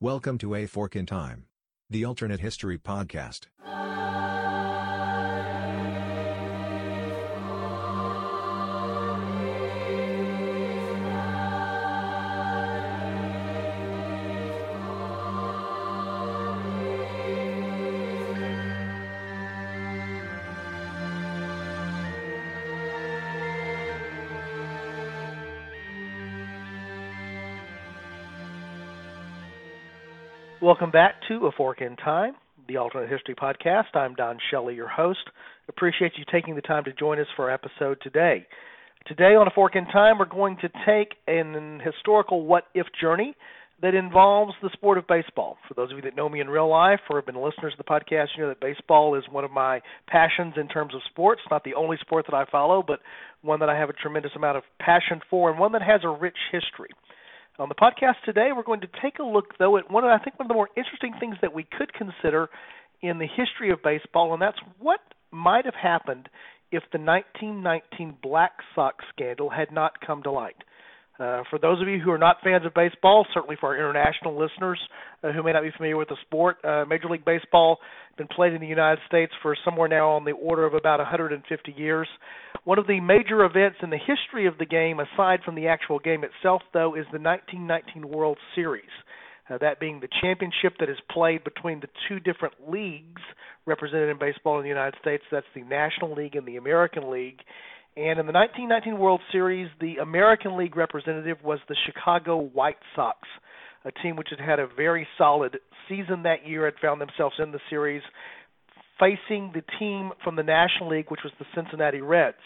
Welcome to A Fork in Time, the alternate history podcast. Welcome back to A Fork in Time, the alternate history podcast. I'm Don Shelley, your host. Appreciate you taking the time to join us for our episode today. Today on A Fork in Time, we're going to take an historical what if journey that involves the sport of baseball. For those of you that know me in real life or have been listeners to the podcast, you know that baseball is one of my passions in terms of sports. Not the only sport that I follow, but one that I have a tremendous amount of passion for and one that has a rich history. On the podcast today, we're going to take a look, though, at one of I think one of the more interesting things that we could consider in the history of baseball, and that's what might have happened if the 1919 Black Sox scandal had not come to light. Uh, for those of you who are not fans of baseball, certainly for our international listeners uh, who may not be familiar with the sport, uh, Major League Baseball has been played in the United States for somewhere now on the order of about 150 years. One of the major events in the history of the game, aside from the actual game itself, though, is the 1919 World Series. Uh, that being the championship that is played between the two different leagues represented in baseball in the United States. That's the National League and the American League. And in the 1919 World Series, the American League representative was the Chicago White Sox, a team which had had a very solid season that year, had found themselves in the series, facing the team from the National League, which was the Cincinnati Reds.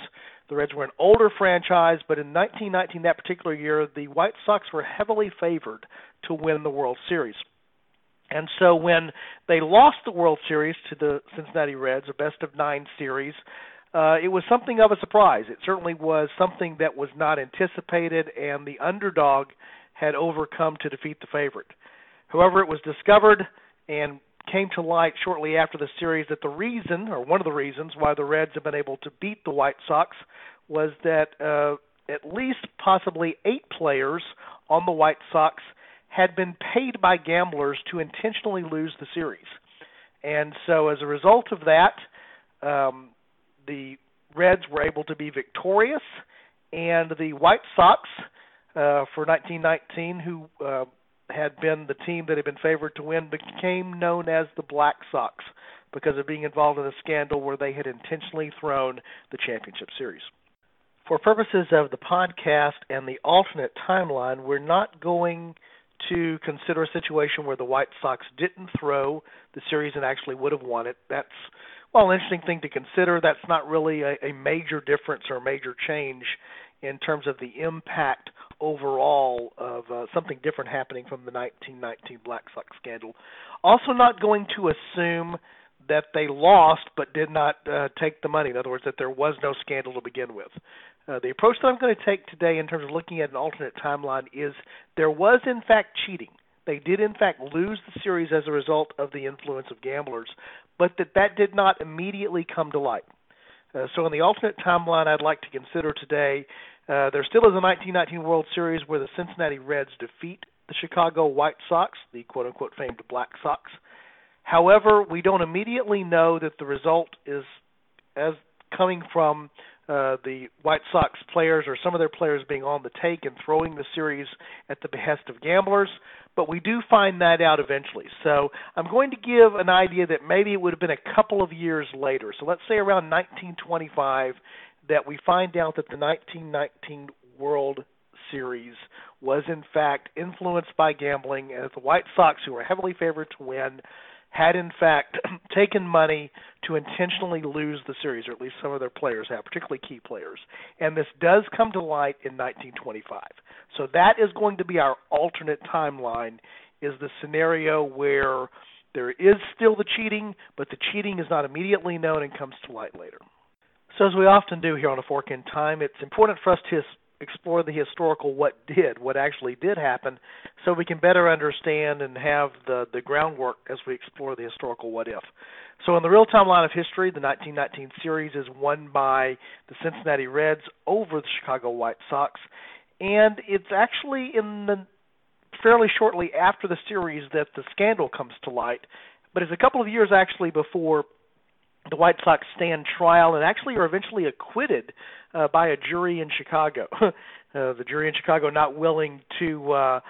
The Reds were an older franchise, but in 1919, that particular year, the White Sox were heavily favored to win the World Series. And so when they lost the World Series to the Cincinnati Reds, a best of nine series, uh, it was something of a surprise. It certainly was something that was not anticipated, and the underdog had overcome to defeat the favorite. However, it was discovered and came to light shortly after the series that the reason, or one of the reasons, why the Reds have been able to beat the White Sox was that uh, at least possibly eight players on the White Sox had been paid by gamblers to intentionally lose the series. And so, as a result of that, um, the Reds were able to be victorious, and the White Sox uh, for 1919, who uh, had been the team that had been favored to win, became known as the Black Sox because of being involved in a scandal where they had intentionally thrown the championship series. For purposes of the podcast and the alternate timeline, we're not going to consider a situation where the White Sox didn't throw the series and actually would have won it. That's well, interesting thing to consider. That's not really a, a major difference or a major change in terms of the impact overall of uh, something different happening from the 1919 Black Sox scandal. Also, not going to assume that they lost but did not uh, take the money. In other words, that there was no scandal to begin with. Uh, the approach that I'm going to take today in terms of looking at an alternate timeline is there was, in fact, cheating. They did, in fact, lose the series as a result of the influence of gamblers, but that that did not immediately come to light. Uh, so, in the alternate timeline, I'd like to consider today, uh, there still is a 1919 World Series where the Cincinnati Reds defeat the Chicago White Sox, the quote unquote famed Black Sox. However, we don't immediately know that the result is as coming from uh, the White Sox players or some of their players being on the take and throwing the series at the behest of gamblers, but we do find that out eventually. So I'm going to give an idea that maybe it would have been a couple of years later. So let's say around 1925 that we find out that the 1919 World Series was in fact influenced by gambling, and the White Sox, who were heavily favored to win, had in fact taken money to intentionally lose the series, or at least some of their players have, particularly key players. And this does come to light in 1925. So that is going to be our alternate timeline is the scenario where there is still the cheating, but the cheating is not immediately known and comes to light later. So as we often do here on a fork in time, it's important for us to explore the historical what did, what actually did happen, so we can better understand and have the, the groundwork as we explore the historical what if. So, in the real time line of history, the 1919 series is won by the Cincinnati Reds over the Chicago White Sox, and it's actually in the fairly shortly after the series that the scandal comes to light, but it's a couple of years actually before the White Sox stand trial and actually are eventually acquitted uh, by a jury in Chicago. uh, the jury in Chicago not willing to uh,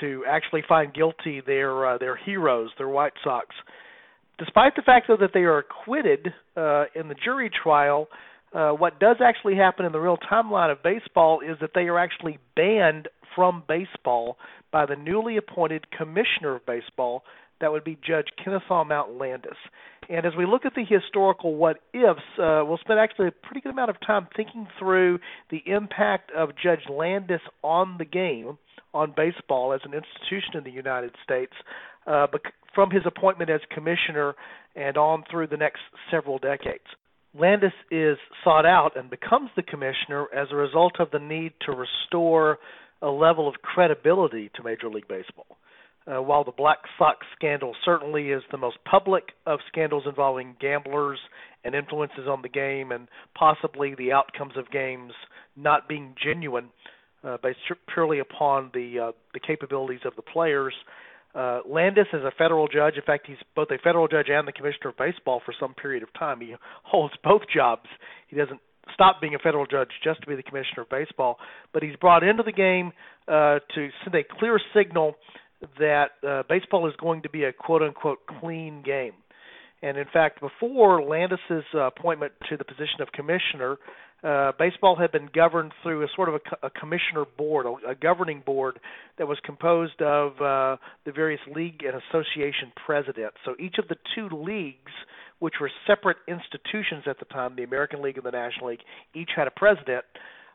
to actually find guilty their uh, their heroes, their White Sox. Despite the fact though that they are acquitted uh, in the jury trial, uh, what does actually happen in the real timeline of baseball is that they are actually banned from baseball by the newly appointed commissioner of baseball, that would be Judge Kenesaw Mountain Landis. And as we look at the historical what ifs, uh, we'll spend actually a pretty good amount of time thinking through the impact of Judge Landis on the game, on baseball as an institution in the United States, uh, from his appointment as commissioner and on through the next several decades. Landis is sought out and becomes the commissioner as a result of the need to restore a level of credibility to Major League Baseball. Uh, while the Black Sox scandal certainly is the most public of scandals involving gamblers and influences on the game, and possibly the outcomes of games not being genuine uh, based purely upon the uh, the capabilities of the players. Uh, Landis is a federal judge. In fact, he's both a federal judge and the commissioner of baseball for some period of time. He holds both jobs. He doesn't stop being a federal judge just to be the commissioner of baseball, but he's brought into the game uh, to send a clear signal that uh, baseball is going to be a quote unquote clean game. And in fact, before Landis's uh, appointment to the position of commissioner, uh, baseball had been governed through a sort of a, a commissioner board, a, a governing board that was composed of uh, the various league and association presidents. So each of the two leagues, which were separate institutions at the time, the American League and the National League, each had a president.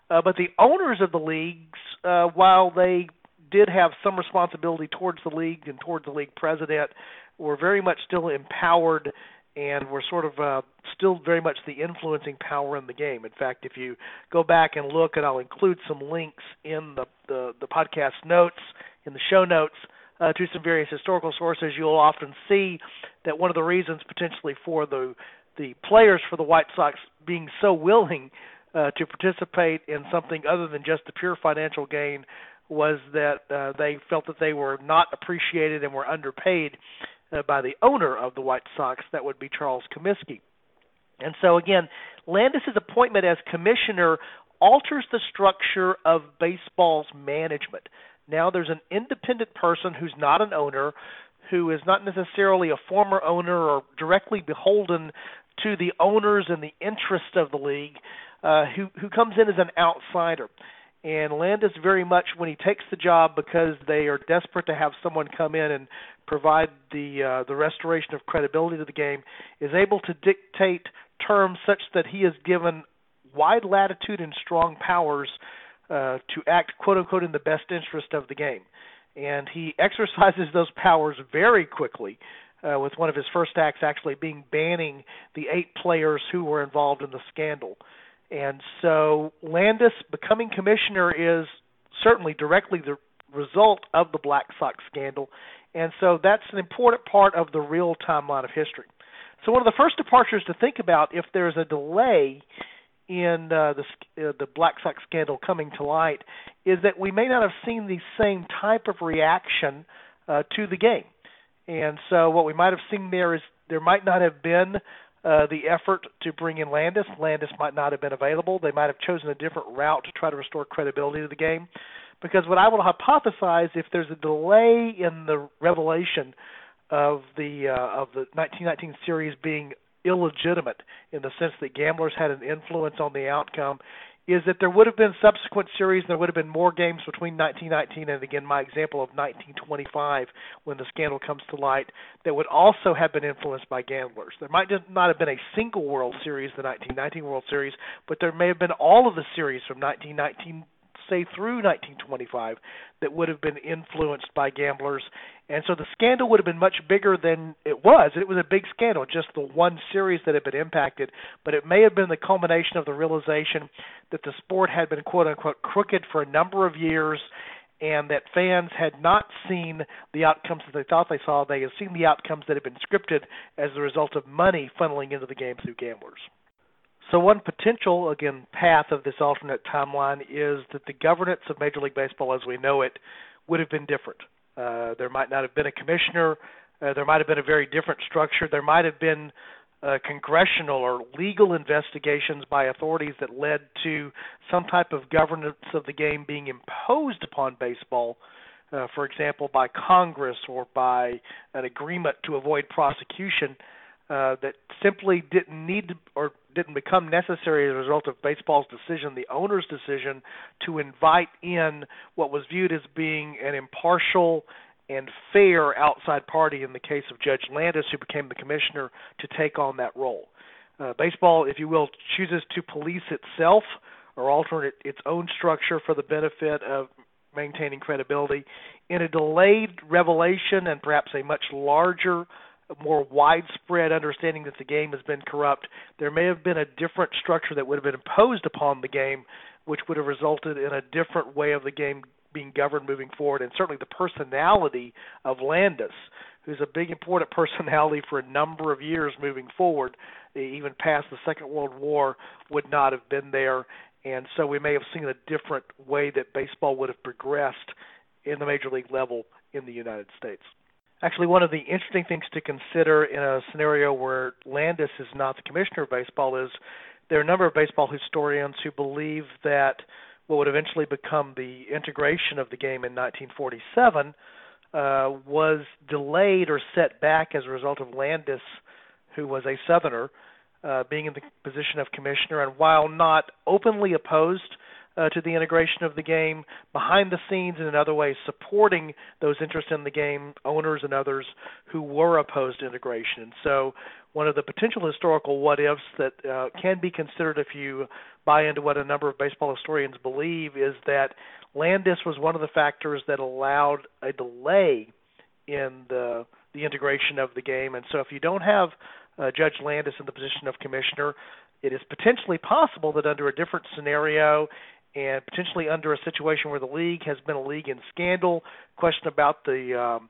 Uh, but the owners of the leagues, uh, while they did have some responsibility towards the league and towards the league president were very much still empowered and were sort of uh, still very much the influencing power in the game. In fact, if you go back and look, and I'll include some links in the the, the podcast notes in the show notes uh, to some various historical sources, you'll often see that one of the reasons potentially for the the players for the White Sox being so willing uh, to participate in something other than just the pure financial gain was that uh, they felt that they were not appreciated and were underpaid uh, by the owner of the White Sox, that would be Charles Comiskey. And so again, Landis's appointment as commissioner alters the structure of baseball's management. Now there's an independent person who's not an owner, who is not necessarily a former owner or directly beholden to the owners and the interests of the league, uh, who who comes in as an outsider. And Landis very much when he takes the job because they are desperate to have someone come in and provide the uh, the restoration of credibility to the game, is able to dictate terms such that he is given wide latitude and strong powers uh, to act quote unquote in the best interest of the game. And he exercises those powers very quickly. Uh, with one of his first acts actually being banning the eight players who were involved in the scandal. And so Landis becoming commissioner is certainly directly the result of the Black Sox scandal. And so that's an important part of the real timeline of history. So one of the first departures to think about if there's a delay in uh, the uh, the Black Sox scandal coming to light is that we may not have seen the same type of reaction uh, to the game. And so what we might have seen there is there might not have been uh, the effort to bring in Landis. Landis might not have been available. They might have chosen a different route to try to restore credibility to the game. Because what I will hypothesize, if there's a delay in the revelation of the uh, of the 1919 series being illegitimate in the sense that gamblers had an influence on the outcome, is that there would have been subsequent series, and there would have been more games between 1919 and again my example of 1925 when the scandal comes to light that would also have been influenced by gamblers. There might not have been a single World Series, the 1919 World Series, but there may have been all of the series from 1919 say through 1925 that would have been influenced by gamblers. And so the scandal would have been much bigger than it was. It was a big scandal just the one series that had been impacted. But it may have been the culmination of the realization that the sport had been quote unquote crooked for a number of years and that fans had not seen the outcomes that they thought they saw. They had seen the outcomes that had been scripted as a result of money funneling into the game through gamblers so one potential, again, path of this alternate timeline is that the governance of Major League Baseball as we know it would have been different. Uh, there might not have been a commissioner. Uh, there might have been a very different structure. There might have been uh, congressional or legal investigations by authorities that led to some type of governance of the game being imposed upon baseball, uh, for example, by Congress or by an agreement to avoid prosecution uh, that simply didn't need to, or didn't become necessary as a result of baseball's decision, the owner's decision, to invite in what was viewed as being an impartial and fair outside party in the case of Judge Landis, who became the commissioner, to take on that role. Uh, baseball, if you will, chooses to police itself or alter its own structure for the benefit of maintaining credibility. In a delayed revelation and perhaps a much larger, more widespread understanding that the game has been corrupt, there may have been a different structure that would have been imposed upon the game, which would have resulted in a different way of the game being governed moving forward, and certainly the personality of Landis, who's a big important personality for a number of years moving forward, even past the Second World War, would not have been there, and so we may have seen a different way that baseball would have progressed in the major league level in the United States. Actually, one of the interesting things to consider in a scenario where Landis is not the commissioner of baseball is there are a number of baseball historians who believe that what would eventually become the integration of the game in 1947 uh, was delayed or set back as a result of Landis, who was a Southerner, uh, being in the position of commissioner, and while not openly opposed uh, to the integration of the game behind the scenes and in other ways supporting those interested in the game, owners and others who were opposed to integration. And so, one of the potential historical what ifs that uh, can be considered if you buy into what a number of baseball historians believe is that Landis was one of the factors that allowed a delay in the the integration of the game. And so, if you don't have uh, Judge Landis in the position of commissioner, it is potentially possible that under a different scenario and potentially under a situation where the league has been a league in scandal, question about the um,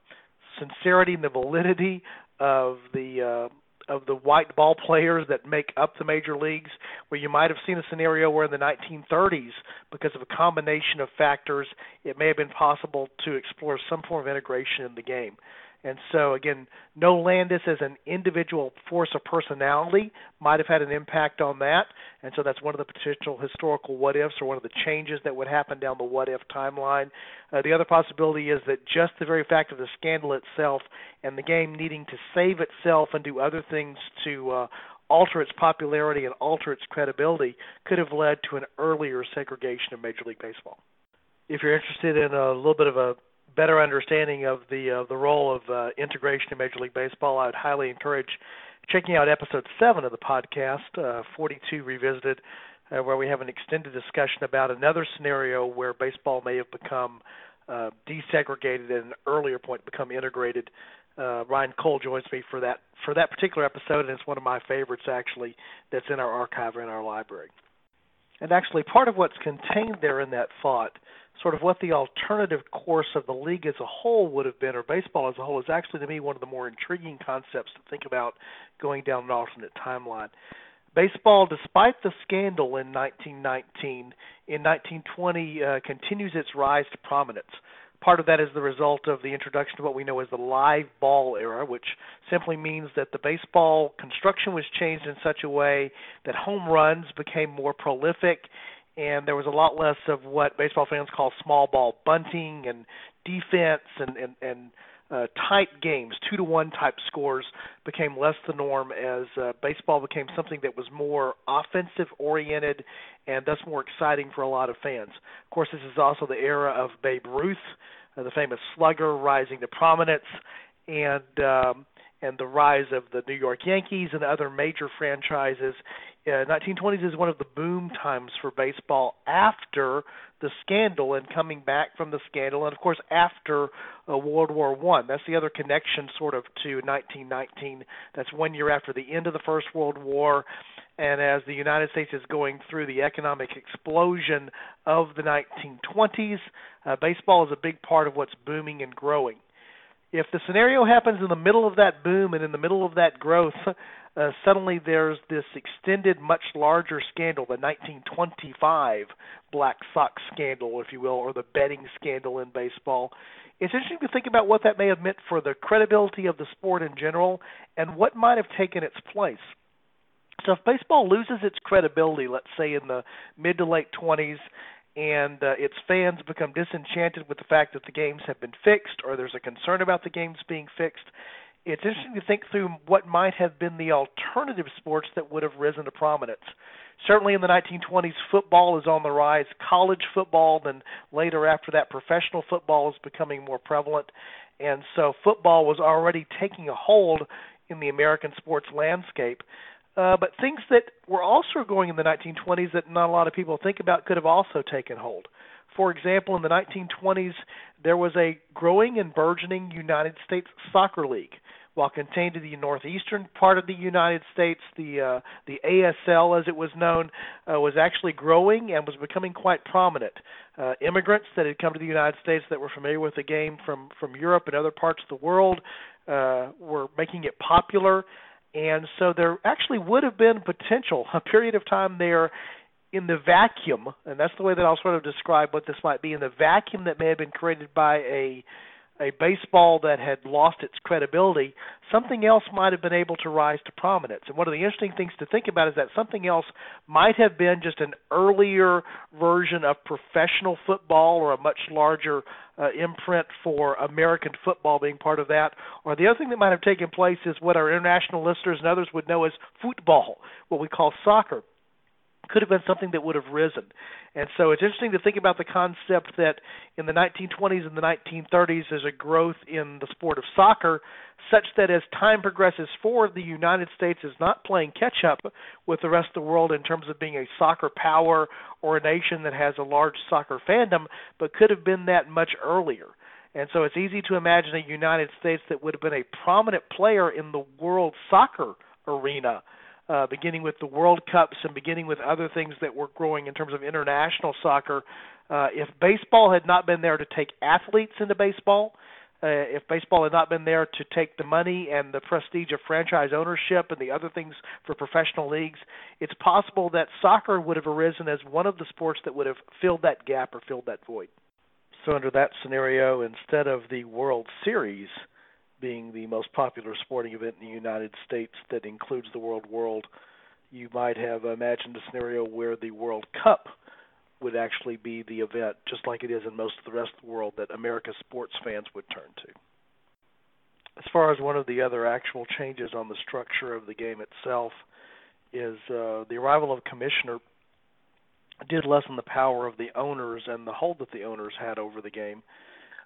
sincerity and the validity of the uh, of the white ball players that make up the major leagues, where you might have seen a scenario where in the 1930s, because of a combination of factors, it may have been possible to explore some form of integration in the game. And so, again, no Landis as an individual force of personality might have had an impact on that. And so, that's one of the potential historical what ifs or one of the changes that would happen down the what if timeline. Uh, the other possibility is that just the very fact of the scandal itself and the game needing to save itself and do other things to uh, alter its popularity and alter its credibility could have led to an earlier segregation of Major League Baseball. If you're interested in a little bit of a better understanding of the uh, the role of uh, integration in Major League Baseball, I would highly encourage checking out episode seven of the podcast, uh, 42 revisited, uh, where we have an extended discussion about another scenario where baseball may have become uh, desegregated at an earlier point, become integrated. Uh, Ryan Cole joins me for that for that particular episode, and it's one of my favorites actually. That's in our archive or in our library. And actually, part of what's contained there in that thought sort of what the alternative course of the league as a whole would have been, or baseball as a whole, is actually to me one of the more intriguing concepts to think about going down an alternate timeline. Baseball, despite the scandal in 1919, in 1920 uh, continues its rise to prominence. Part of that is the result of the introduction of what we know as the live ball era, which simply means that the baseball construction was changed in such a way that home runs became more prolific and there was a lot less of what baseball fans call small ball bunting and defense and and, and uh, tight games, two to one type scores became less the norm as uh, baseball became something that was more offensive oriented and thus more exciting for a lot of fans. Of course, this is also the era of Babe Ruth, uh, the famous slugger, rising to prominence, and um, and the rise of the New York Yankees and other major franchises uh, 1920s is one of the boom times for baseball after the scandal and coming back from the scandal, and of course after uh, World War One. That's the other connection, sort of, to 1919. That's one year after the end of the First World War, and as the United States is going through the economic explosion of the 1920s, uh, baseball is a big part of what's booming and growing. If the scenario happens in the middle of that boom and in the middle of that growth, uh, suddenly there's this extended, much larger scandal, the 1925 Black Sox scandal, if you will, or the betting scandal in baseball. It's interesting to think about what that may have meant for the credibility of the sport in general and what might have taken its place. So if baseball loses its credibility, let's say in the mid to late 20s, and uh, its fans become disenchanted with the fact that the games have been fixed or there's a concern about the games being fixed, it's interesting to think through what might have been the alternative sports that would have risen to prominence. Certainly in the 1920s, football is on the rise. College football, then later after that, professional football is becoming more prevalent. And so football was already taking a hold in the American sports landscape. Uh, but things that were also going in the 1920s that not a lot of people think about could have also taken hold. For example, in the 1920s, there was a growing and burgeoning United States Soccer League. While contained in the northeastern part of the United States, the uh, the ASL, as it was known, uh, was actually growing and was becoming quite prominent. Uh, immigrants that had come to the United States that were familiar with the game from from Europe and other parts of the world uh, were making it popular and so there actually would have been potential, a period of time there in the vacuum, and that's the way that I'll sort of describe what this might be in the vacuum that may have been created by a a baseball that had lost its credibility, something else might have been able to rise to prominence. And one of the interesting things to think about is that something else might have been just an earlier version of professional football or a much larger uh, imprint for American football being part of that. Or the other thing that might have taken place is what our international listeners and others would know as football, what we call soccer could have been something that would have risen. And so it's interesting to think about the concept that in the 1920s and the 1930s there's a growth in the sport of soccer such that as time progresses forward the United States is not playing catch up with the rest of the world in terms of being a soccer power or a nation that has a large soccer fandom but could have been that much earlier. And so it's easy to imagine a United States that would have been a prominent player in the world soccer arena uh, beginning with the World Cups and beginning with other things that were growing in terms of international soccer. Uh, if baseball had not been there to take athletes into baseball, uh, Uh, if baseball had not been there to take the money and the prestige of franchise ownership and the other things for professional leagues, it's possible that soccer would have arisen as one of the sports that would have filled that gap or filled that void. So, under that scenario, instead of the World Series, being the most popular sporting event in the United States that includes the World World, you might have imagined a scenario where the World Cup would actually be the event, just like it is in most of the rest of the world, that America's sports fans would turn to. As far as one of the other actual changes on the structure of the game itself, is uh, the arrival of commissioner did lessen the power of the owners and the hold that the owners had over the game.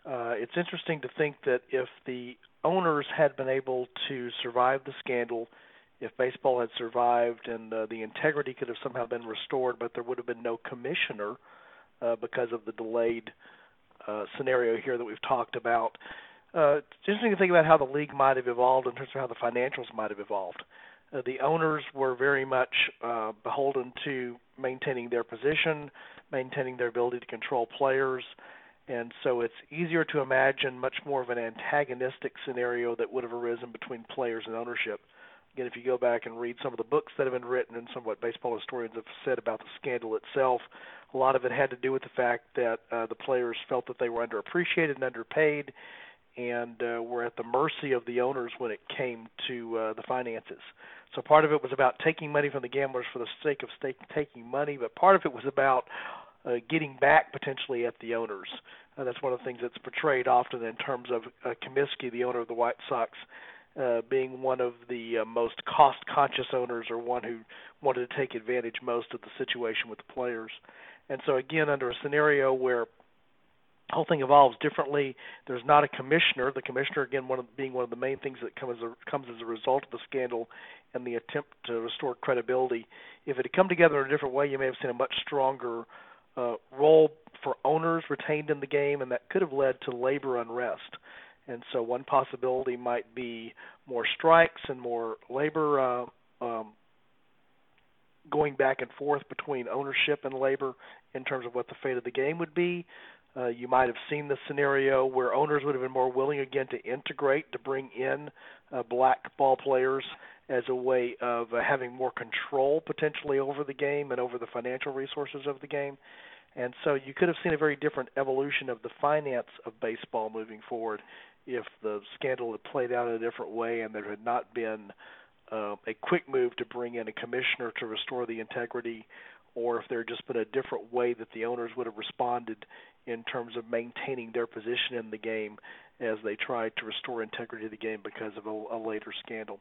Uh, it's interesting to think that if the owners had been able to survive the scandal, if baseball had survived and uh, the integrity could have somehow been restored, but there would have been no commissioner uh, because of the delayed uh, scenario here that we've talked about. Uh, it's interesting to think about how the league might have evolved in terms of how the financials might have evolved. Uh, the owners were very much uh, beholden to maintaining their position, maintaining their ability to control players, and so it's easier to imagine much more of an antagonistic scenario that would have arisen between players and ownership. Again, if you go back and read some of the books that have been written and some of what baseball historians have said about the scandal itself, a lot of it had to do with the fact that uh, the players felt that they were underappreciated and underpaid, and uh, were at the mercy of the owners when it came to uh, the finances. So part of it was about taking money from the gamblers for the sake of stake, taking money, but part of it was about uh, getting back potentially at the owners. Uh, that's one of the things that's portrayed often in terms of uh, Comiskey, the owner of the White Sox, uh, being one of the uh, most cost-conscious owners, or one who wanted to take advantage most of the situation with the players. And so, again, under a scenario where the whole thing evolves differently. There's not a commissioner. The commissioner, again, one of, being one of the main things that comes as a, comes as a result of the scandal and the attempt to restore credibility. If it had come together in a different way, you may have seen a much stronger uh, role for owners retained in the game, and that could have led to labor unrest. And so, one possibility might be more strikes and more labor uh, um, going back and forth between ownership and labor in terms of what the fate of the game would be. Uh, you might have seen the scenario where owners would have been more willing again to integrate, to bring in uh, black ball players as a way of uh, having more control potentially over the game and over the financial resources of the game. And so you could have seen a very different evolution of the finance of baseball moving forward if the scandal had played out in a different way and there had not been uh, a quick move to bring in a commissioner to restore the integrity, or if there had just been a different way that the owners would have responded in terms of maintaining their position in the game as they tried to restore integrity to the game because of a, a later scandal.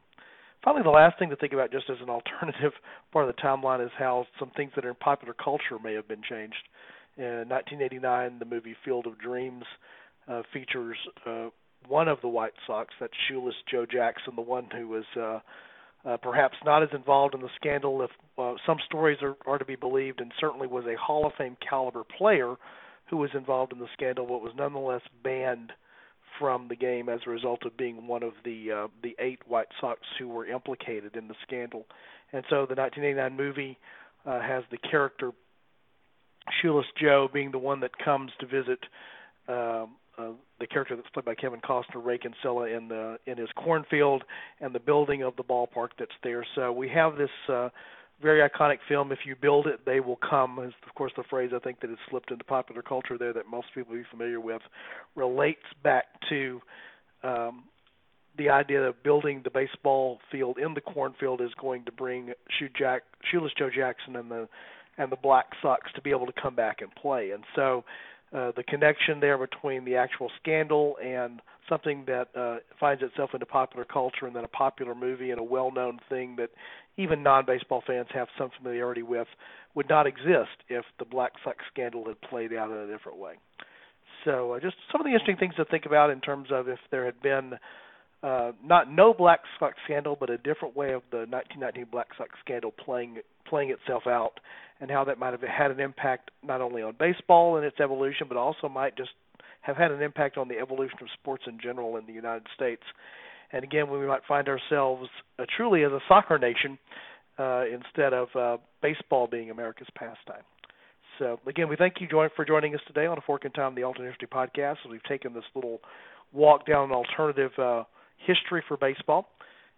Finally, the last thing to think about, just as an alternative part of the timeline, is how some things that are in popular culture may have been changed. In 1989, the movie Field of Dreams uh, features uh, one of the White Sox, that's shoeless Joe Jackson, the one who was uh, uh, perhaps not as involved in the scandal, if uh, some stories are, are to be believed, and certainly was a Hall of Fame caliber player who was involved in the scandal, but was nonetheless banned from the game as a result of being one of the uh, the eight White Sox who were implicated in the scandal. And so the 1989 movie uh, has the character Shoeless Joe being the one that comes to visit um, uh, the character that's played by Kevin Costner, Ray Kinsella, in the in his cornfield and the building of the ballpark that's there. So we have this uh, very iconic film. If you build it, they will come. Is of course the phrase I think that has slipped into popular culture there that most people be familiar with, relates back to um, the idea of building the baseball field in the cornfield is going to bring Shoe Jack, Shoeless Joe Jackson and the and the Black Sox to be able to come back and play. And so uh, the connection there between the actual scandal and something that uh, finds itself into popular culture and then a popular movie and a well-known thing that even non-baseball fans have some familiarity with would not exist if the Black Sox scandal had played out in a different way. So uh, just some of the interesting things to think about in terms of if there had been uh, not no Black Sox scandal, but a different way of the 1919 Black Sox scandal playing playing itself out, and how that might have had an impact not only on baseball and its evolution, but also might just have had an impact on the evolution of sports in general in the United States. And again, we might find ourselves uh, truly as a soccer nation uh, instead of uh, baseball being America's pastime. So again, we thank you for joining us today on a Fork in Time, the Alternate History Podcast. As we've taken this little walk down an alternative uh, history for baseball.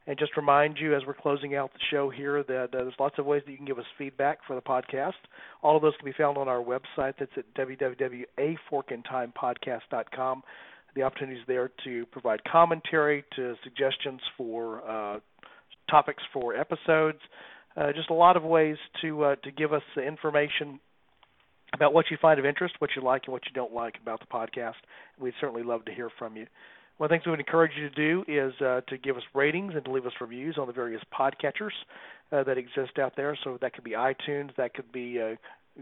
And just remind you as we're closing out the show here that uh, there's lots of ways that you can give us feedback for the podcast. All of those can be found on our website. That's at www.aforkintimepodcast.com. The opportunity is there to provide commentary, to suggestions for uh, topics for episodes, uh, just a lot of ways to uh, to give us the information about what you find of interest, what you like, and what you don't like about the podcast. We'd certainly love to hear from you. One of the things we would encourage you to do is uh, to give us ratings and to leave us reviews on the various podcatchers uh, that exist out there. So that could be iTunes, that could be uh,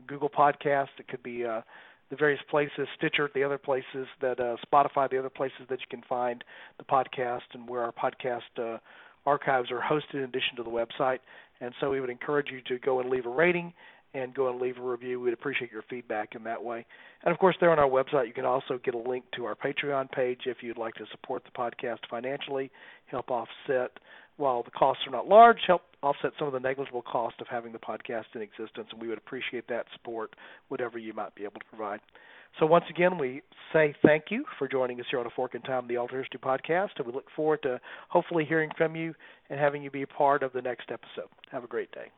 Google Podcasts, it could be uh, the various places, Stitcher, the other places that uh, Spotify, the other places that you can find the podcast and where our podcast uh, archives are hosted in addition to the website. And so we would encourage you to go and leave a rating and go and leave a review. We'd appreciate your feedback in that way. And of course, there on our website, you can also get a link to our Patreon page if you'd like to support the podcast financially, help offset, while the costs are not large, help offset some of the negligible cost of having the podcast in existence. And we would appreciate that support, whatever you might be able to provide. So once again, we say thank you for joining us here on A Fork in Time, the Alter History Podcast, and we look forward to hopefully hearing from you and having you be a part of the next episode. Have a great day.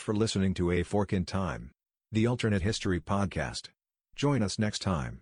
For listening to A Fork in Time, the alternate history podcast. Join us next time.